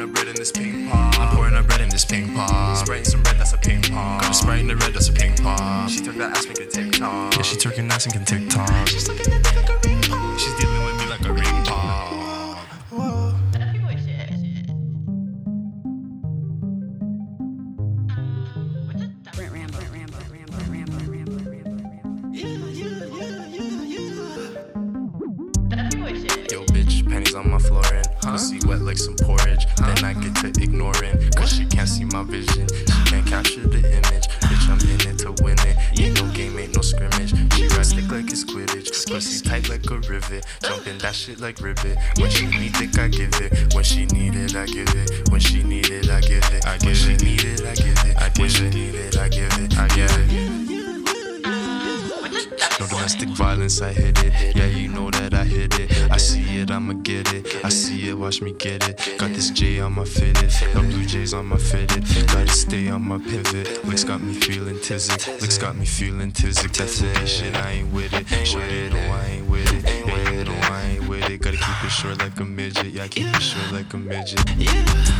pouring up bread in this ping pong. I'm pouring up bread in this ping pong. Spraying some red, that's a ping pong. Got a sprite in the red, that's a ping pong. She took that ass, make it TikTok. Yeah, she twerking ass and can TikTok. She's looking at me like a ring pong. She's dealing with me like a ring pong. Whoa. Brent Rambo, Brent Rambo, Rambo, Rambo, Rambo, Rambo. Yo, bitch, pennies on my flooring. Pussy wet like some porridge. Then I get to ignoring. Cause she can't see my vision. She can't capture the image. Bitch, I'm in it to win it. Ain't no game, ain't no scrimmage. She ride stick like it's Quidditch. Pussy tight like a rivet. Jumping that shit like ribbit. When she need it, I give it. When she need it, I give it. When she need it, I give it. When she need it, I give it. I when she need it, I give it. No domestic violence, I hit it. Yeah, you know that I hit it. I see it, I'ma get it. I see it, watch me get it. Got this J on my fitted. No blue Jays on my fitted. Gotta stay on my pivot. Licks got me feeling tizzy. Licks got me feeling tizzy. Definition, I ain't with it. You know I ain't with it. Yeah. Gotta keep it short like a midget. Yeah, I keep it short like a midget.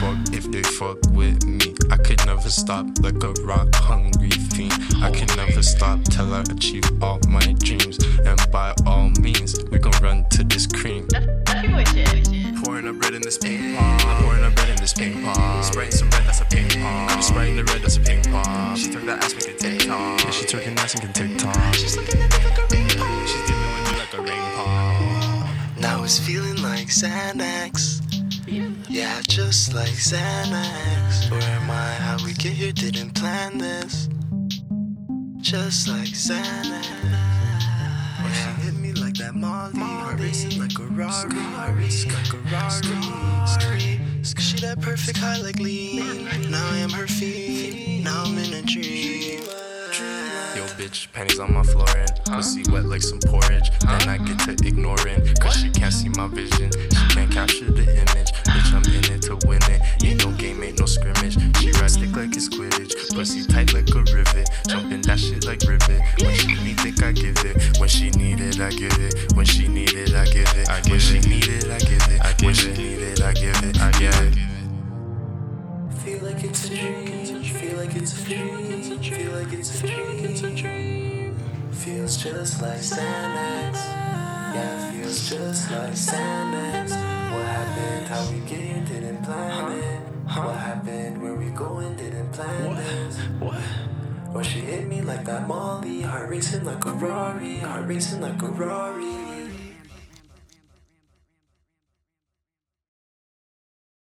Fuck if they fuck with me. I could never stop like a rock hungry fiend. I can never stop till I achieve all my dreams. And by all means, we gon' run to this cream. Pouring up bread in this ping pong. Pouring up bread in this ping pong. Spraying some red, that's a ping pong. Spraying the red, that's a ping pong. She took that ass, make it TikTok. Yeah, she took twerking ass and can TikTok. She's looking at me like a ring pong. Now it's feeling like Xanax. Yeah, just like Xanax. Where am I? How we get here? Didn't plan this. Just like Xanax. When she hit me like that Molly, heart racing like a Rari, heart racing like a Rari. She that perfect high like lean. Now I am her feet. Now I'm in a dream. Yo, bitch, panties on my flooring. Pussy wet like some porridge. Then I get to ignoring. Cause can't see my vision. She can't capture the image. Bitch, I'm in it to win it. Ain't no game, ain't no scrimmage. She ride stick like it's Quidditch. Pussy tight like a rivet. Jumping that shit like ribbit. When she need it, I give it. When she need it, I give it. When she need it, I give it. I when she need it, I give it. I when she need it, I give it. I give it. Feel like it's a dream. Feel like it's a dream. Feel like it's a dream. Feels just like Xanax. Yeah, feels just like Xanax. What happened? How we get here? Didn't plan it. What happened? Where we going? Didn't plan this. What? Or oh, she hit me like that Molly, heart racing like a Rari, heart racing like a Rari.